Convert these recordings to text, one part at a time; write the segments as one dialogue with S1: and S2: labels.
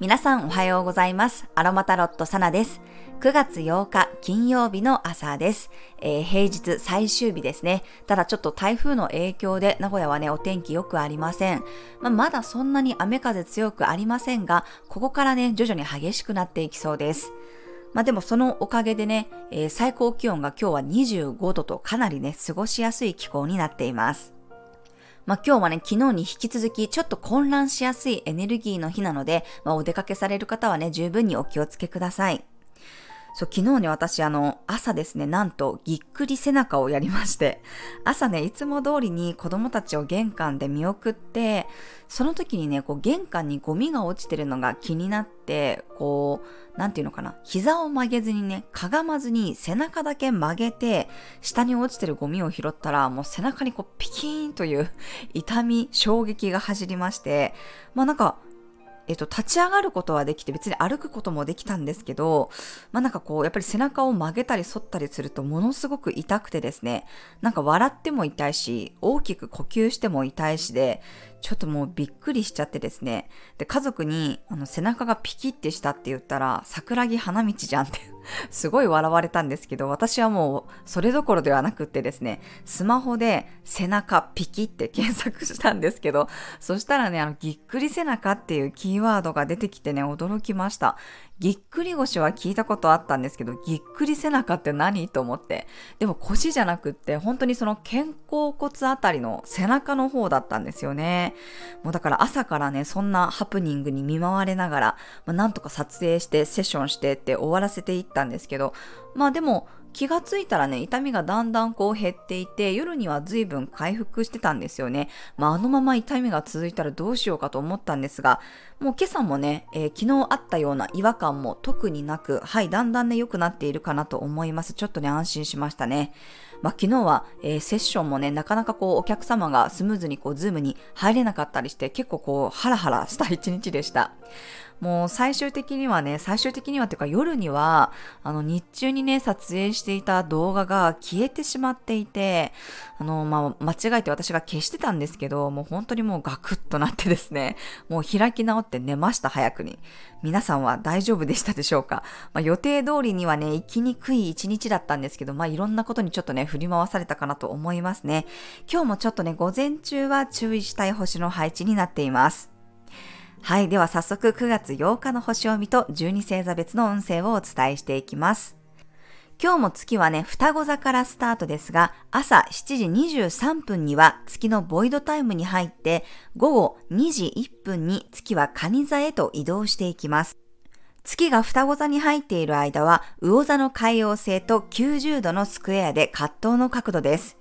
S1: 皆さんおはようございます。アロマタロットサナです。9月8日金曜日の朝です。えー、平日最終日ですね。ただちょっと台風の影響で名古屋はね、お天気良くありません。まあ、まだそんなに雨風強くありませんが、ここからね、徐々に激しくなっていきそうです。まあでもそのおかげでね、えー、最高気温が今日は25度とかなりね、過ごしやすい気候になっています。まあ、今日はね、昨日に引き続きちょっと混乱しやすいエネルギーの日なので、まあ、お出かけされる方はね、十分にお気をつけください。そう、昨日ね、私、あの、朝ですね、なんと、ぎっくり背中をやりまして、朝ね、いつも通りに子供たちを玄関で見送って、その時にね、こう、玄関にゴミが落ちてるのが気になって、こう、なんていうのかな、膝を曲げずにね、かがまずに背中だけ曲げて、下に落ちてるゴミを拾ったら、もう背中にこう、ピキーンという 痛み、衝撃が走りまして、まあなんか、えっと、立ち上がることはできて別に歩くこともできたんですけど、まあなんかこう、やっぱり背中を曲げたり反ったりするとものすごく痛くてですね、なんか笑っても痛いし、大きく呼吸しても痛いしで、ちょっともうびっくりしちゃってですね。で、家族にあの背中がピキってしたって言ったら、桜木花道じゃんってすごい笑われたんですけど、私はもうそれどころではなくってですね、スマホで背中ピキって検索したんですけど、そしたらね、あの、ぎっくり背中っていうキーワードが出てきてね、驚きました。ぎっくり腰は聞いたことあったんですけど、ぎっくり背中って何と思って。でも腰じゃなくって、本当にその肩甲骨あたりの背中の方だったんですよね。もうだから朝からね、そんなハプニングに見舞われながら、まあ、なんとか撮影してセッションしてって終わらせていったんですけど、まあでも、気がついたらね、痛みがだんだんこう減っていて、夜には随分回復してたんですよね。まあ、あのまま痛みが続いたらどうしようかと思ったんですが、もう今朝もね、えー、昨日あったような違和感も特になく、はい、だんだんね、良くなっているかなと思います。ちょっとね、安心しましたね。まあ、昨日は、えー、セッションもね、なかなかこう、お客様がスムーズにこう、ズームに入れなかったりして、結構こう、ハラハラした一日でした。もう最終的にはね、最終的にはっていうか夜には、あの日中にね、撮影ししていた動画が消えてしまっていて、あの、まあ、間違えて私が消してたんですけど、もう本当にもうガクッとなってですね、もう開き直って寝ました、早くに。皆さんは大丈夫でしたでしょうか、まあ、予定通りにはね、行きにくい一日だったんですけど、まあ、いろんなことにちょっとね、振り回されたかなと思いますね。今日もちょっとね、午前中は注意したい星の配置になっています。はい。では早速9月8日の星を見と12星座別の運勢をお伝えしていきます。今日も月はね、双子座からスタートですが、朝7時23分には月のボイドタイムに入って、午後2時1分に月は蟹座へと移動していきます。月が双子座に入っている間は、魚座の海洋星と90度のスクエアで葛藤の角度です。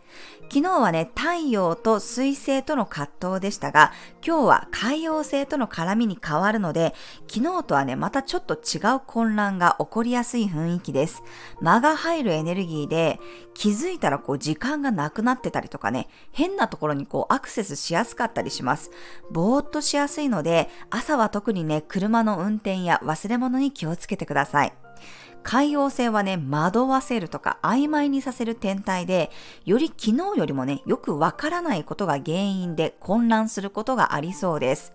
S1: 昨日はね、太陽と水星との葛藤でしたが、今日は海洋星との絡みに変わるので、昨日とはね、またちょっと違う混乱が起こりやすい雰囲気です。間が入るエネルギーで、気づいたらこう時間がなくなってたりとかね、変なところにこうアクセスしやすかったりします。ぼーっとしやすいので、朝は特にね、車の運転や忘れ物に気をつけてください。海洋性はね、惑わせるとか曖昧にさせる天体で、より昨日よりもね、よくわからないことが原因で混乱することがありそうです。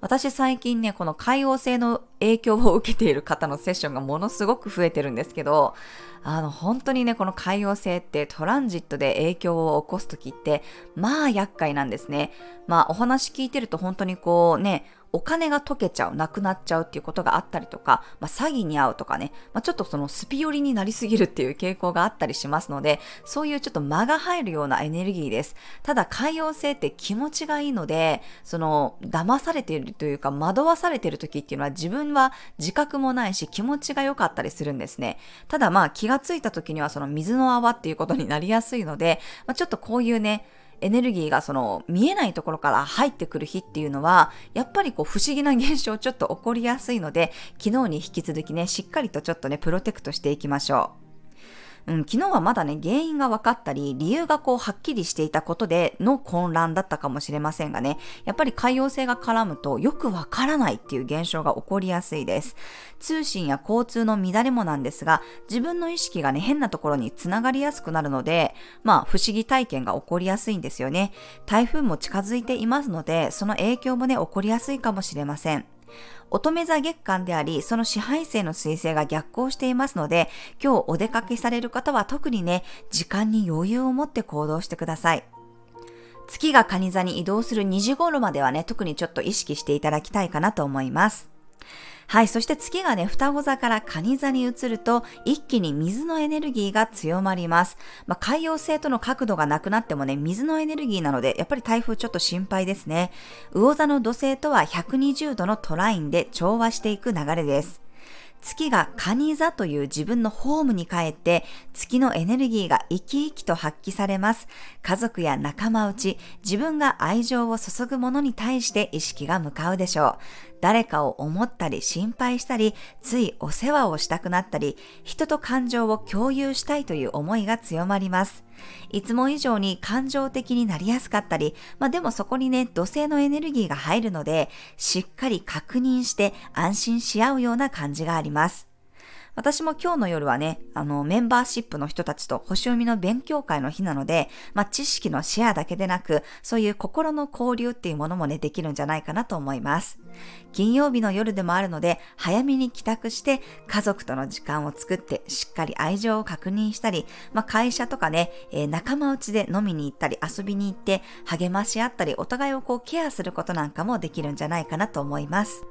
S1: 私最近ね、この海王星の影響を受けている方のセッションがものすごく増えてるんですけど、あの、本当にね、この海王星ってトランジットで影響を起こすときって、まあ厄介なんですね。まあお話聞いてると本当にこうね、お金が溶けちゃう、なくなっちゃうっていうことがあったりとか、まあ、詐欺に遭うとかね、まあ、ちょっとそのスピ寄りになりすぎるっていう傾向があったりしますので、そういうちょっと間が入るようなエネルギーです。ただ、海洋性って気持ちがいいので、その、騙されているというか、惑わされている時っていうのは自分は自覚もないし気持ちが良かったりするんですね。ただまあ気がついた時にはその水の泡っていうことになりやすいので、まあ、ちょっとこういうね、エネルギーがその見えないところから入ってくる日っていうのは、やっぱりこう不思議な現象ちょっと起こりやすいので、昨日に引き続きね、しっかりとちょっとね、プロテクトしていきましょう。うん、昨日はまだね、原因が分かったり、理由がこう、はっきりしていたことでの混乱だったかもしれませんがね、やっぱり海洋性が絡むとよくわからないっていう現象が起こりやすいです。通信や交通の乱れもなんですが、自分の意識がね、変なところにつながりやすくなるので、まあ、不思議体験が起こりやすいんですよね。台風も近づいていますので、その影響もね、起こりやすいかもしれません。乙女座月間であり、その支配性の彗星が逆行していますので、今日お出かけされる方は特にね、時間に余裕を持って行動してください。月が蟹座に移動する2時頃まではね、特にちょっと意識していただきたいかなと思います。はい。そして月がね、双子座から蟹座に移ると、一気に水のエネルギーが強まります。まあ、海洋性との角度がなくなってもね、水のエネルギーなので、やっぱり台風ちょっと心配ですね。魚座の土星とは120度のトラインで調和していく流れです。月が蟹座という自分のホームに帰って、月のエネルギーが生き生きと発揮されます。家族や仲間内、自分が愛情を注ぐものに対して意識が向かうでしょう。誰かを思ったり心配したり、ついお世話をしたくなったり、人と感情を共有したいという思いが強まります。いつも以上に感情的になりやすかったり、まあでもそこにね、土星のエネルギーが入るので、しっかり確認して安心し合うような感じがあります。私も今日の夜はね、あの、メンバーシップの人たちと星読みの勉強会の日なので、まあ、知識のシェアだけでなく、そういう心の交流っていうものもね、できるんじゃないかなと思います。金曜日の夜でもあるので、早めに帰宅して、家族との時間を作って、しっかり愛情を確認したり、まあ、会社とかね、えー、仲間内で飲みに行ったり、遊びに行って、励まし合ったり、お互いをこうケアすることなんかもできるんじゃないかなと思います。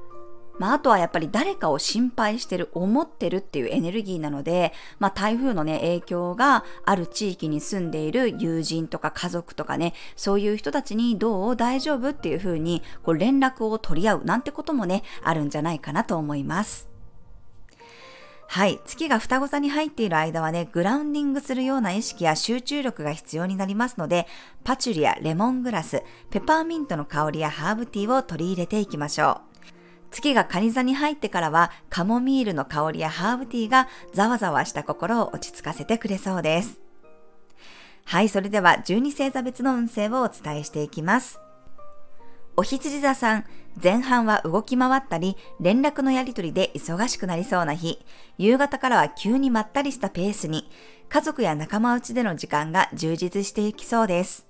S1: まあ、あとはやっぱり誰かを心配してる、思ってるっていうエネルギーなので、まあ、台風のね、影響がある地域に住んでいる友人とか家族とかね、そういう人たちにどう？大丈夫？っていう風に、こう連絡を取り合うなんてこともね、あるんじゃないかなと思います。はい。月が双子座に入っている間はね、グラウンディングするような意識や集中力が必要になりますので、パチュリやレモングラス、ペパーミントの香りやハーブティーを取り入れていきましょう。月が蟹座に入ってからはカモミールの香りやハーブティーがざわざわした心を落ち着かせてくれそうです。はい、それでは12星座別の運勢をお伝えしていきます。お羊座さん、前半は動き回ったり、連絡のやりとりで忙しくなりそうな日、夕方からは急にまったりしたペースに、家族や仲間内での時間が充実していきそうです。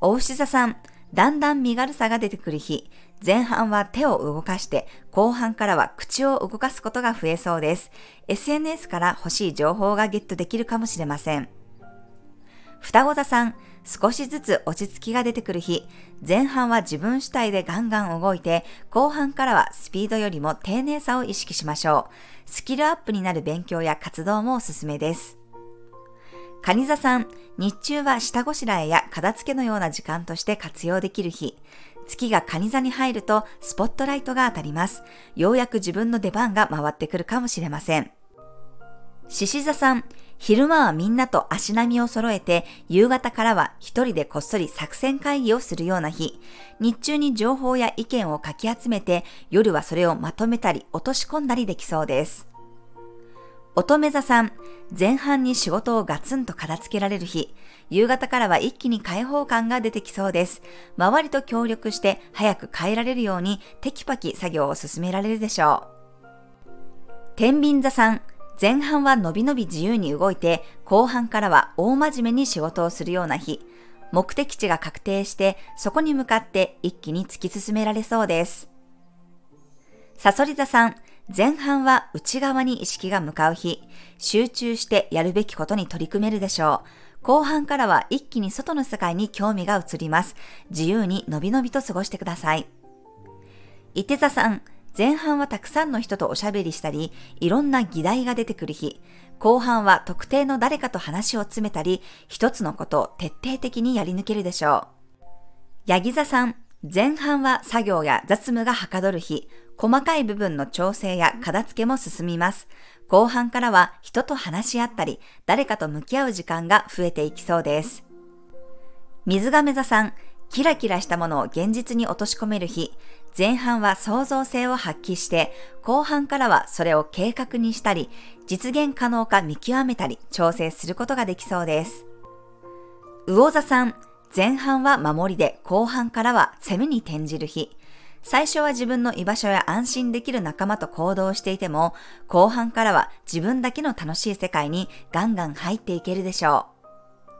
S1: お牛座さん、だんだん身軽さが出てくる日、前半は手を動かして、後半からは口を動かすことが増えそうです。SNS から欲しい情報がゲットできるかもしれません。双子座さん、少しずつ落ち着きが出てくる日、前半は自分主体でガンガン動いて、後半からはスピードよりも丁寧さを意識しましょう。スキルアップになる勉強や活動もおすすめです。蟹座さん、日中は下ごしらえや片付けのような時間として活用できる日。月が蟹座に入るとスポットライトが当たります。ようやく自分の出番が回ってくるかもしれません。獅子座さん、昼間はみんなと足並みを揃えて、夕方からは一人でこっそり作戦会議をするような日。日中に情報や意見をかき集めて、夜はそれをまとめたり落とし込んだりできそうです。乙女座さん、前半に仕事をガツンと片付けられる日、夕方からは一気に開放感が出てきそうです。周りと協力して早く変えられるようにテキパキ作業を進められるでしょう。天秤座さん、前半はのびのび自由に動いて、後半からは大真面目に仕事をするような日、目的地が確定して、そこに向かって一気に突き進められそうです。サソリ座さん、前半は内側に意識が向かう日、集中してやるべきことに取り組めるでしょう。後半からは一気に外の世界に興味が移ります。自由にのびのびと過ごしてください。伊手座さん、前半はたくさんの人とおしゃべりしたり、いろんな議題が出てくる日。後半は特定の誰かと話を詰めたり、一つのことを徹底的にやり抜けるでしょう。ヤギ座さん、前半は作業や雑務がはかどる日。細かい部分の調整や片付けも進みます。後半からは人と話し合ったり、誰かと向き合う時間が増えていきそうです。水亀座さん、キラキラしたものを現実に落とし込める日、前半は創造性を発揮して、後半からはそれを計画にしたり、実現可能か見極めたり、調整することができそうです。魚座さん、前半は守りで後半からは攻めに転じる日。最初は自分の居場所や安心できる仲間と行動していても、後半からは自分だけの楽しい世界にガンガン入っていけるでしょう。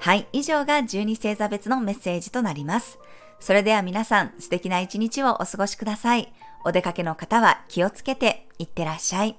S1: はい、以上が12星座別のメッセージとなります。それでは皆さん素敵な一日をお過ごしください。お出かけの方は気をつけていってらっしゃい。